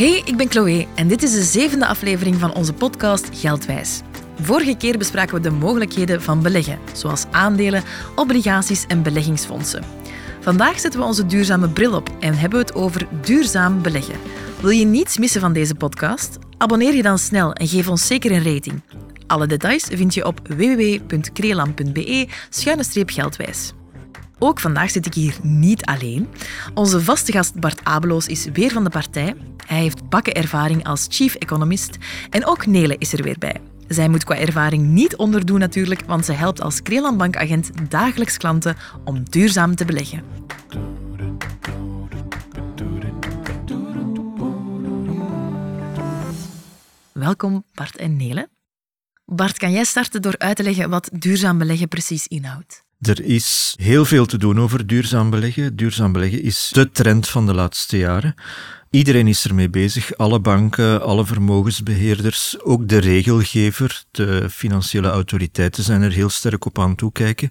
Hey, ik ben Chloe en dit is de zevende aflevering van onze podcast Geldwijs. Vorige keer bespraken we de mogelijkheden van beleggen, zoals aandelen, obligaties en beleggingsfondsen. Vandaag zetten we onze duurzame bril op en hebben we het over duurzaam beleggen. Wil je niets missen van deze podcast? Abonneer je dan snel en geef ons zeker een rating. Alle details vind je op www.creelam.be-geldwijs. Ook vandaag zit ik hier niet alleen. Onze vaste gast Bart Abeloos is weer van de partij. Hij heeft bakken ervaring als chief economist en ook Nele is er weer bij. Zij moet qua ervaring niet onderdoen natuurlijk, want ze helpt als Kreelandbankagent dagelijks klanten om duurzaam te beleggen. Welkom Bart en Nele. Bart, kan jij starten door uit te leggen wat duurzaam beleggen precies inhoudt? Er is heel veel te doen over duurzaam beleggen. Duurzaam beleggen is de trend van de laatste jaren. Iedereen is ermee bezig, alle banken, alle vermogensbeheerders, ook de regelgever, de financiële autoriteiten zijn er heel sterk op aan toekijken.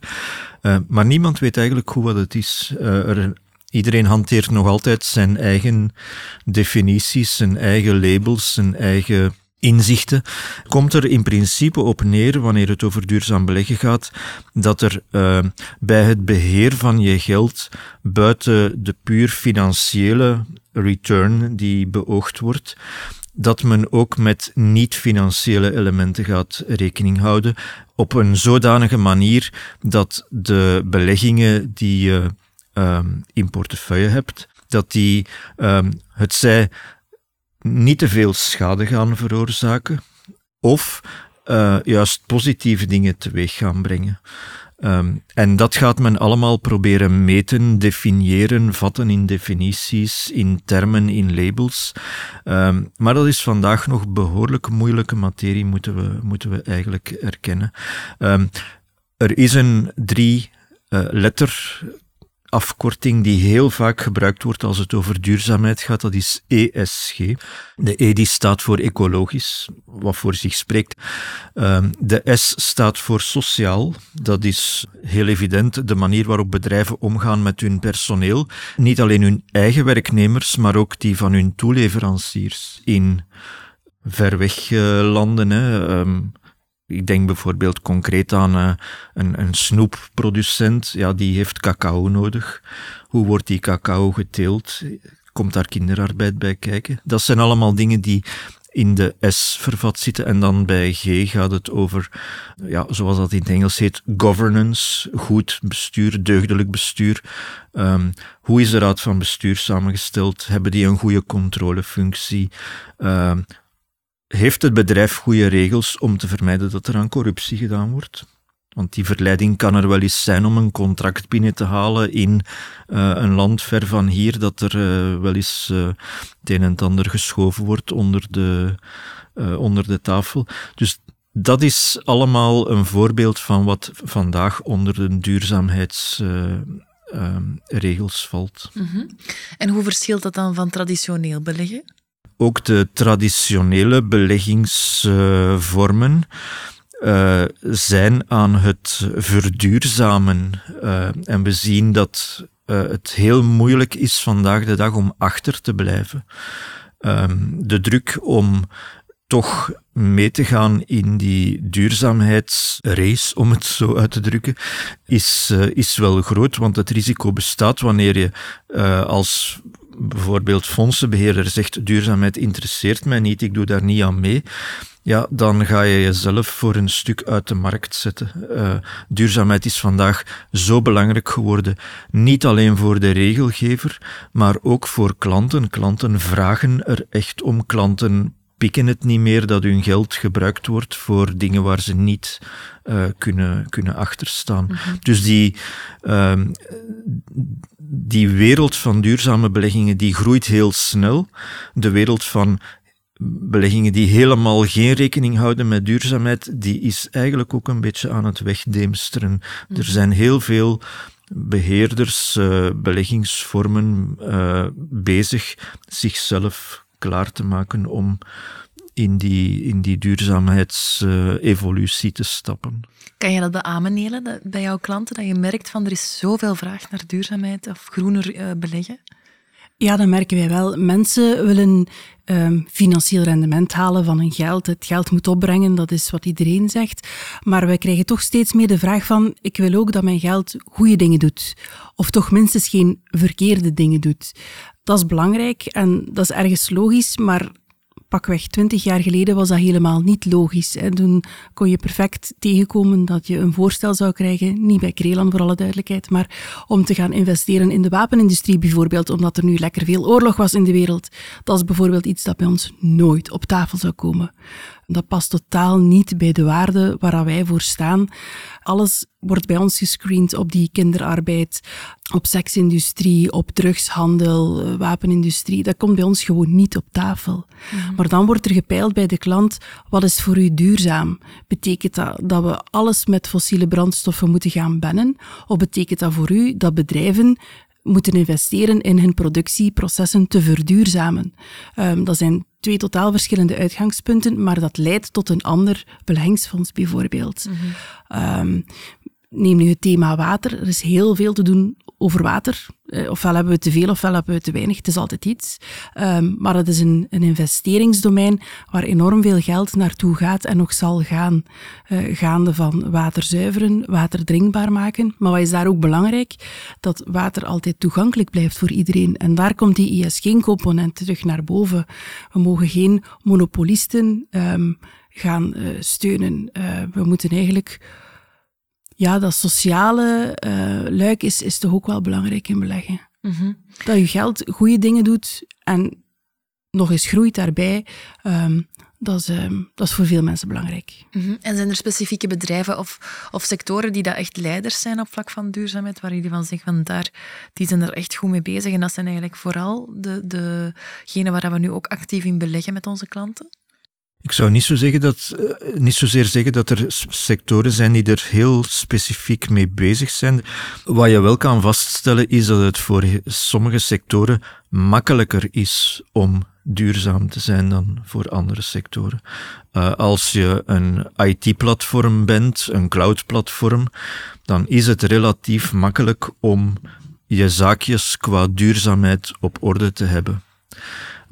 Uh, maar niemand weet eigenlijk goed wat het is. Er, iedereen hanteert nog altijd zijn eigen definities, zijn eigen labels, zijn eigen inzichten, komt er in principe op neer, wanneer het over duurzaam beleggen gaat, dat er uh, bij het beheer van je geld buiten de puur financiële return die beoogd wordt, dat men ook met niet-financiële elementen gaat rekening houden op een zodanige manier dat de beleggingen die je uh, in portefeuille hebt, dat die uh, het zij niet te veel schade gaan veroorzaken of uh, juist positieve dingen teweeg gaan brengen. Um, en dat gaat men allemaal proberen meten, definiëren, vatten in definities, in termen, in labels. Um, maar dat is vandaag nog behoorlijk moeilijke materie, moeten we, moeten we eigenlijk erkennen. Um, er is een drie uh, letter afkorting die heel vaak gebruikt wordt als het over duurzaamheid gaat, dat is ESG. De E die staat voor ecologisch, wat voor zich spreekt. Ehm, de S staat voor sociaal. Dat is heel evident de manier waarop bedrijven omgaan met hun personeel. Niet alleen hun eigen werknemers, maar ook die van hun toeleveranciers in verweg landen. Hè. Ehm, ik denk bijvoorbeeld concreet aan uh, een, een snoepproducent, ja, die heeft cacao nodig. Hoe wordt die cacao geteeld? Komt daar kinderarbeid bij kijken? Dat zijn allemaal dingen die in de S vervat zitten. En dan bij G gaat het over, ja, zoals dat in het Engels heet, governance, goed bestuur, deugdelijk bestuur. Um, hoe is de raad van bestuur samengesteld? Hebben die een goede controlefunctie? Um, heeft het bedrijf goede regels om te vermijden dat er aan corruptie gedaan wordt? Want die verleiding kan er wel eens zijn om een contract binnen te halen in uh, een land ver van hier, dat er uh, wel eens uh, het een en ander geschoven wordt onder de, onder de tafel. Dus dat is allemaal een voorbeeld van wat vandaag onder de duurzaamheidsregels valt. -hmm. En hoe verschilt dat dan van traditioneel beleggen? Ook de traditionele beleggingsvormen uh, zijn aan het verduurzamen. Uh, en we zien dat uh, het heel moeilijk is vandaag de dag om achter te blijven. Um, de druk om toch mee te gaan in die duurzaamheidsrace, om het zo uit te drukken, is, is wel groot, want het risico bestaat wanneer je als bijvoorbeeld fondsenbeheerder zegt duurzaamheid interesseert mij niet, ik doe daar niet aan mee, ja, dan ga je jezelf voor een stuk uit de markt zetten. Uh, duurzaamheid is vandaag zo belangrijk geworden, niet alleen voor de regelgever, maar ook voor klanten. Klanten vragen er echt om. Klanten pikken het niet meer dat hun geld gebruikt wordt voor dingen waar ze niet uh, kunnen, kunnen achterstaan. Mm -hmm. Dus die, uh, die wereld van duurzame beleggingen die groeit heel snel. De wereld van beleggingen die helemaal geen rekening houden met duurzaamheid, die is eigenlijk ook een beetje aan het wegdeemsteren. Mm. Er zijn heel veel beheerders, uh, beleggingsvormen uh, bezig zichzelf klaar te maken om in die, in die duurzaamheidsevolutie te stappen. Kan je dat beamen, Nele, bij jouw klanten, dat je merkt van er is zoveel vraag naar duurzaamheid of groener uh, beleggen? Ja, dat merken wij wel. Mensen willen um, financieel rendement halen van hun geld. Het geld moet opbrengen, dat is wat iedereen zegt. Maar wij krijgen toch steeds meer de vraag van, ik wil ook dat mijn geld goede dingen doet. Of toch minstens geen verkeerde dingen doet. Dat is belangrijk en dat is ergens logisch, maar pakweg twintig jaar geleden was dat helemaal niet logisch. En toen kon je perfect tegenkomen dat je een voorstel zou krijgen, niet bij Krelan voor alle duidelijkheid, maar om te gaan investeren in de wapenindustrie bijvoorbeeld, omdat er nu lekker veel oorlog was in de wereld. Dat is bijvoorbeeld iets dat bij ons nooit op tafel zou komen. Dat past totaal niet bij de waarden waar wij voor staan. Alles wordt bij ons gescreend op die kinderarbeid, op seksindustrie, op drugshandel, eh, wapenindustrie. Dat komt bij ons gewoon niet op tafel. Mhm. Maar dan wordt er gepeild bij de klant, wat is voor u duurzaam? Betekent dat dat we alles met fossiele brandstoffen moeten gaan bannen? Of betekent dat voor u dat bedrijven moeten investeren in hun productieprocessen te verduurzamen. Um, dat zijn twee totaal verschillende uitgangspunten, maar dat leidt tot een ander beleggingsfonds bijvoorbeeld. Mm neem nu het thema water. Er is heel veel te doen over water. Eh, ofwel hebben we te veel, ofwel hebben we te weinig. Het is altijd iets. Um, maar het is een, een, investeringsdomein waar enorm veel geld naartoe gaat en nog zal gaan. Uh, gaande van water zuiveren, water drinkbaar maken. Maar wat is daar ook belangrijk? Dat water altijd toegankelijk blijft voor iedereen. En daar komt die ISG-component terug naar boven. We mogen geen monopolisten um, gaan uh, steunen. we moeten eigenlijk ja, dat sociale uh, luik is, is toch ook wel belangrijk in beleggen. Mhm. Dat je geld goede dingen doet en nog eens groeit daarbij. Um, dat is, um, dat is voor veel mensen belangrijk. Mm En zijn er specifieke bedrijven of, of sectoren die dat echt leiders zijn op vlak van duurzaamheid, waar jullie van zeggen van daar, die zijn er echt goed mee bezig en dat zijn eigenlijk vooral de, degenen waar we nu ook actief in beleggen met onze klanten? Ik zou niet, zo zeggen dat, eh, niet zozeer zeggen dat er sectoren zijn die er heel specifiek mee bezig zijn. Wat je wel kan vaststellen is dat het voor sommige sectoren makkelijker is om duurzaam te zijn dan voor andere sectoren. Uh, als je een IT-platform bent, een cloud-platform, dan is het relatief makkelijk om je zaakjes qua duurzaamheid op orde te hebben.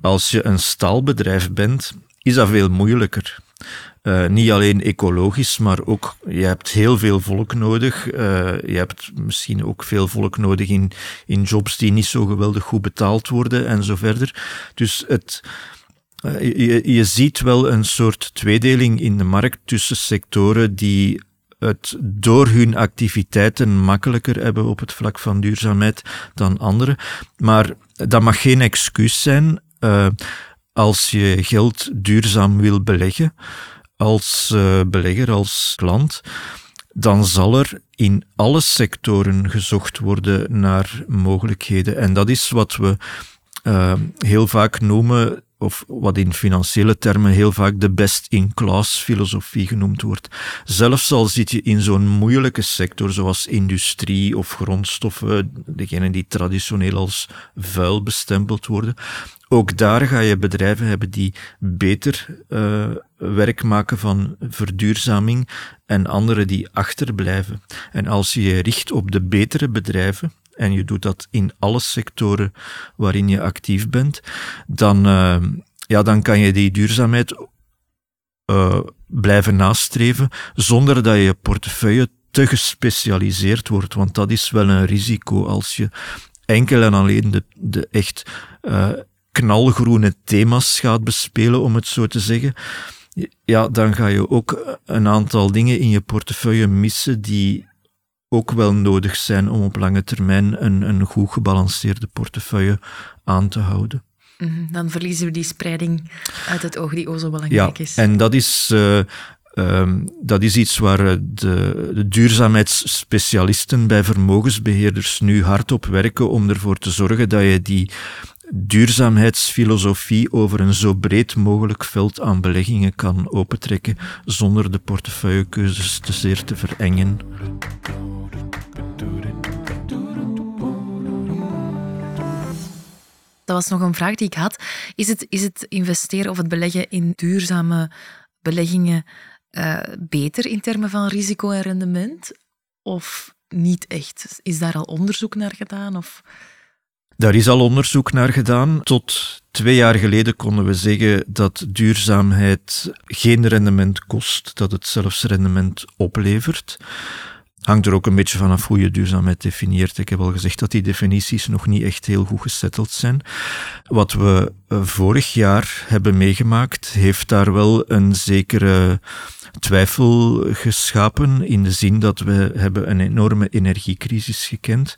Als je een staalbedrijf bent, is dat veel moeilijker. Uh, niet alleen ecologisch, maar ook je hebt heel veel volk nodig. Uh, je hebt misschien ook veel volk nodig in, in jobs die niet zo geweldig goed betaald worden en zo verder. Dus het, uh, je, je ziet wel een soort tweedeling in de markt tussen sectoren die het door hun activiteiten makkelijker hebben op het vlak van duurzaamheid dan anderen. Maar dat mag geen excuus zijn als je geld duurzaam wil beleggen, als uh, belegger, als klant, dan zal er in alle sectoren gezocht worden naar mogelijkheden. En dat is wat we uh, heel vaak noemen of wat in financiële termen heel vaak de best-in-class filosofie genoemd wordt. Zelfs al zit je in zo'n moeilijke sector zoals industrie of grondstoffen, degene die traditioneel als vuil bestempeld worden, ook daar ga je bedrijven hebben die beter uh, werk maken van verduurzaming en andere die achterblijven. En als je je richt op de betere bedrijven, en je doet dat in alle sectoren waarin je actief bent, dan, uh, ja, dan kan je die duurzaamheid uh, blijven nastreven zonder dat je portefeuille te gespecialiseerd wordt. Want dat is wel een risico als je enkel en alleen de, de echt uh, knalgroene thema's gaat bespelen, om het zo te zeggen. Ja, dan ga je ook een aantal dingen in je portefeuille missen die ook wel nodig zijn om op lange termijn een, een goed gebalanceerde portefeuille aan te houden. Mhm, dan verliezen we die spreiding uit het oog die ook zo belangrijk ja, is. En dat is, uh, um, dat is iets waar de, de duurzaamheidsspecialisten bij vermogensbeheerders nu hard op werken om ervoor te zorgen dat je die duurzaamheidsfilosofie over een zo breed mogelijk veld aan beleggingen kan opentrekken zonder de portefeuillekeuzes te zeer te verengen. Dat was nog een vraag die ik had. Is het, is het investeren of het beleggen in duurzame beleggingen uh, beter in termen van risico en rendement? Of niet echt? Is daar al onderzoek naar gedaan? Of... Daar is al onderzoek naar gedaan. Tot twee jaar geleden konden we zeggen dat duurzaamheid geen rendement kost, dat het zelfs rendement oplevert. Hangt er ook een beetje vanaf hoe je duurzaamheid definieert. Ik heb al gezegd dat die definities nog niet echt heel goed gesetteld zijn. Wat we eh, vorig jaar hebben meegemaakt, heeft daar wel een zekere twijfel geschapen in de zin dat we hebben een enorme energiecrisis gekend.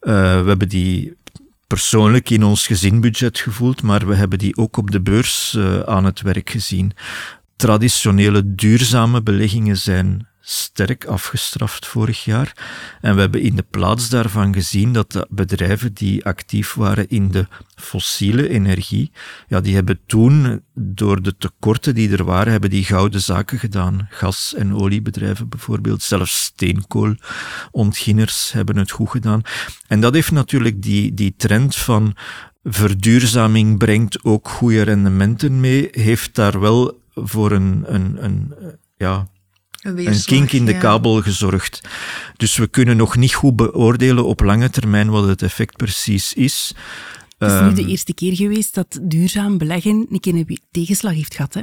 Uh, we hebben die persoonlijk in ons gezinbudget gevoeld, maar we hebben die ook op de beurs uh, aan het werk gezien. Traditionele duurzame beleggingen zijn sterk afgestraft vorig jaar. En we hebben in de plaats daarvan gezien dat de bedrijven die actief waren in de fossiele energie, ja, die hebben toen, door de tekorten die er waren, hebben die gouden zaken gedaan. Gas- en oliebedrijven bijvoorbeeld, zelfs steenkoolontginners hebben het goed gedaan. En dat heeft natuurlijk die, die trend van verduurzaming brengt ook goede rendementen mee, heeft daar wel voor een, een, een ja, een, kink in de kabel gezorgd. Dus we kunnen nog niet goed beoordelen op lange termijn wat het effect precies is. Het is nu de ehm, eerste keer geweest dat duurzaam beleggen een keer een tegenslag heeft gehad. Hè?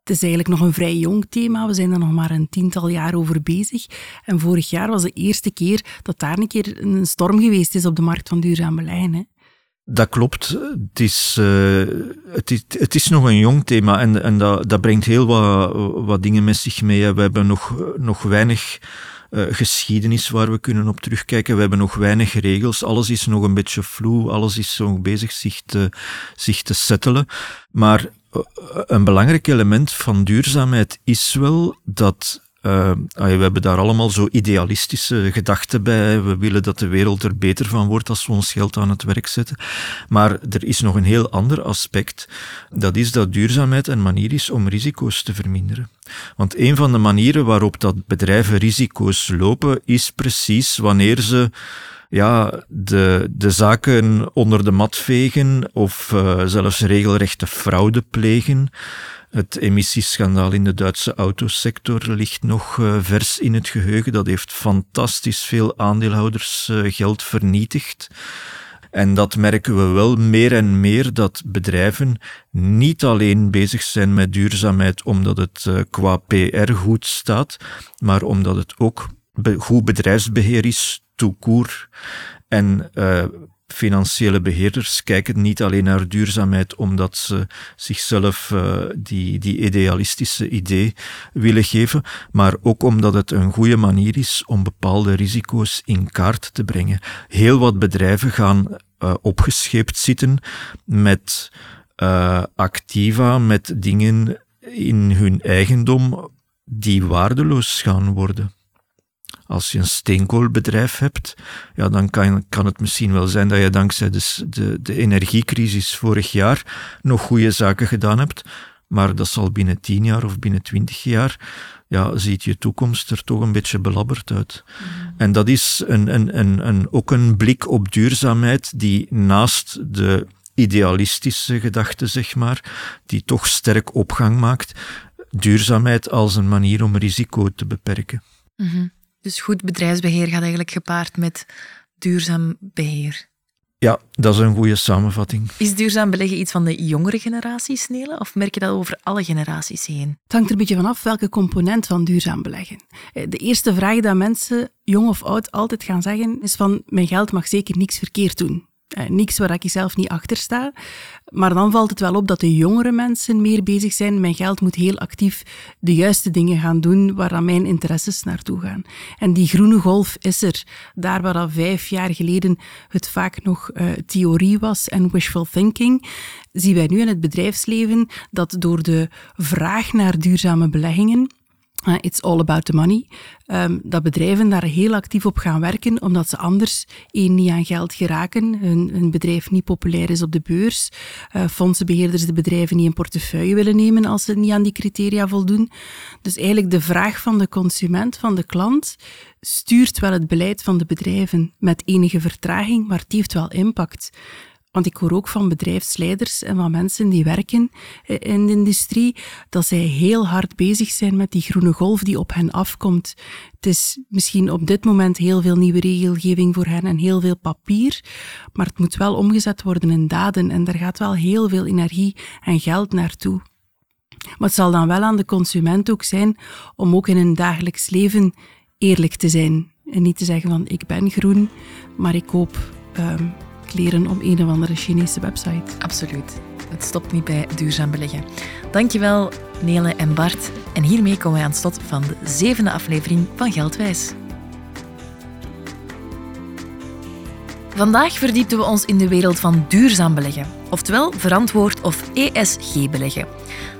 Het is eigenlijk nog een vrij jong thema. We zijn er nog maar een tiental jaar over bezig. En vorig jaar was de eerste keer dat daar een keer een storm geweest is op de markt van duurzaam beleggen. Hè? Dat klopt. Het is, uh, het is, het is nog een jong thema en, en dat, dat brengt heel wat, wat dingen met zich mee. We hebben nog, nog weinig uh, geschiedenis waar we kunnen op terugkijken. We hebben nog weinig regels. Alles is nog een beetje vloe. Alles is nog bezig zich te, zich te settelen. Maar uh, een belangrijk element van duurzaamheid is wel dat uh, we hebben daar allemaal zo idealistische gedachten bij. We willen dat de wereld er beter van wordt als we ons geld aan het werk zetten. Maar er is nog een heel ander aspect. Dat is dat duurzaamheid een manier is om risico's te verminderen. Want een van de manieren waarop dat bedrijven risico's lopen, is precies wanneer ze ja, de, de zaken onder de mat vegen of uh, zelfs regelrechte fraude plegen. Het emissieschandaal in de Duitse autosector ligt nog uh, vers in het geheugen. Dat heeft fantastisch veel aandeelhouders uh, geld vernietigd. En dat merken we wel meer en meer, dat bedrijven niet alleen bezig zijn met duurzaamheid omdat het uh, qua PR goed staat, maar omdat het ook goed bedrijfsbeheer is, tout En financiële beheerders kijken niet alleen naar duurzaamheid omdat ze zichzelf uh, die, die idealistische idee willen geven, maar ook omdat het een goede manier is om bepaalde risico's in kaart te brengen. Heel wat bedrijven gaan uh, opgescheept zitten met uh, activa, met dingen in hun eigendom die waardeloos gaan worden. Als je een steenkoolbedrijf hebt, ja, dan kan, kan het misschien wel zijn dat je dankzij de, de, de energiecrisis vorig jaar nog goede zaken gedaan hebt, maar dat zal binnen tien jaar of binnen twintig jaar, ja, ziet je toekomst er toch een beetje belabberd uit. Mm. En dat is een, een, een, een, ook een blik op duurzaamheid die naast de idealistische gedachte, zeg maar, die toch sterk opgang maakt, duurzaamheid als een manier om risico te beperken. Mm dus goed bedrijfsbeheer gaat eigenlijk gepaard met duurzaam beheer. Ja, dat is een goede samenvatting. Is duurzaam beleggen iets van de jongere generaties, Nele? Of merk je dat over alle generaties heen? Het hangt er een beetje vanaf welke component van duurzaam beleggen. Eh, de eerste vraag die mensen, jong of oud, altijd gaan zeggen, is van mijn geld mag zeker niks verkeerd doen. Eh, niks waar ik zelf niet achter sta. Maar dan valt het wel op dat de jongere mensen meer bezig zijn. Mijn geld moet heel actief de juiste dingen gaan doen waar dan mijn interesses naartoe gaan. En die groene golf is er. Daar waar al vijf jaar geleden het vaak nog uh, theorie was en wishful thinking, zien wij nu in het bedrijfsleven dat door de vraag naar duurzame beleggingen Uh, it's all about the money. Um, dat bedrijven daar heel actief op gaan werken, omdat ze anders niet aan geld geraken, hun, hun bedrijf niet populair is op de beurs, uh, fondsenbeheerders de bedrijven niet in portefeuille willen nemen als ze niet aan die criteria voldoen. Dus eigenlijk de vraag van de consument, van de klant, stuurt wel het beleid van de bedrijven met enige vertraging, maar het heeft wel impact. Want ik hoor ook van bedrijfsleiders en van mensen die werken in de industrie dat zij heel hard bezig zijn met die groene golf die op hen afkomt. Het is misschien op dit moment heel veel nieuwe regelgeving voor hen en heel veel papier, maar het moet wel omgezet worden in daden en daar gaat wel heel veel energie en geld naartoe. Maar het zal dan wel aan de consument ook zijn om ook in een dagelijks leven eerlijk te zijn. En niet te zeggen van ik ben groen, maar ik koop um, kleren op een of andere Chinese website. Absoluut. Het stopt niet bij duurzaam beleggen. Dankjewel Nele en Bart. En hiermee komen wij aan het slot van de zevende aflevering van Geldwijs. Vandaag verdiepten we ons in de wereld van duurzaam beleggen, oftewel verantwoord of ESG-beleggen.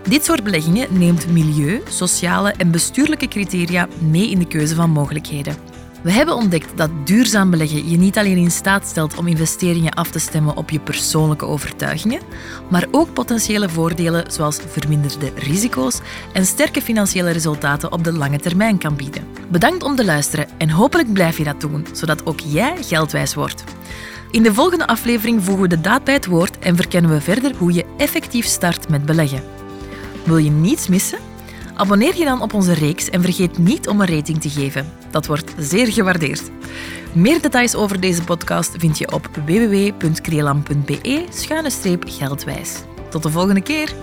Dit soort beleggingen neemt milieu, sociale en bestuurlijke criteria mee in de keuze van mogelijkheden. We hebben ontdekt dat duurzaam beleggen je niet alleen in staat stelt om investeringen af te stemmen op je persoonlijke overtuigingen, maar ook potentiële voordelen zoals verminderde risico's en sterke financiële resultaten op de lange termijn kan bieden. Bedankt om te luisteren en hopelijk blijf je dat doen, zodat ook jij geldwijs wordt. In de volgende aflevering voegen we de daad bij het woord en verkennen we verder hoe je effectief start met beleggen. Wil je niets missen? Abonneer je dan op onze reeks en vergeet niet om een rating te geven. Dat wordt zeer gewaardeerd. Meer details over deze podcast vind je op www.creelam.be-geldwijs. Tot de volgende keer!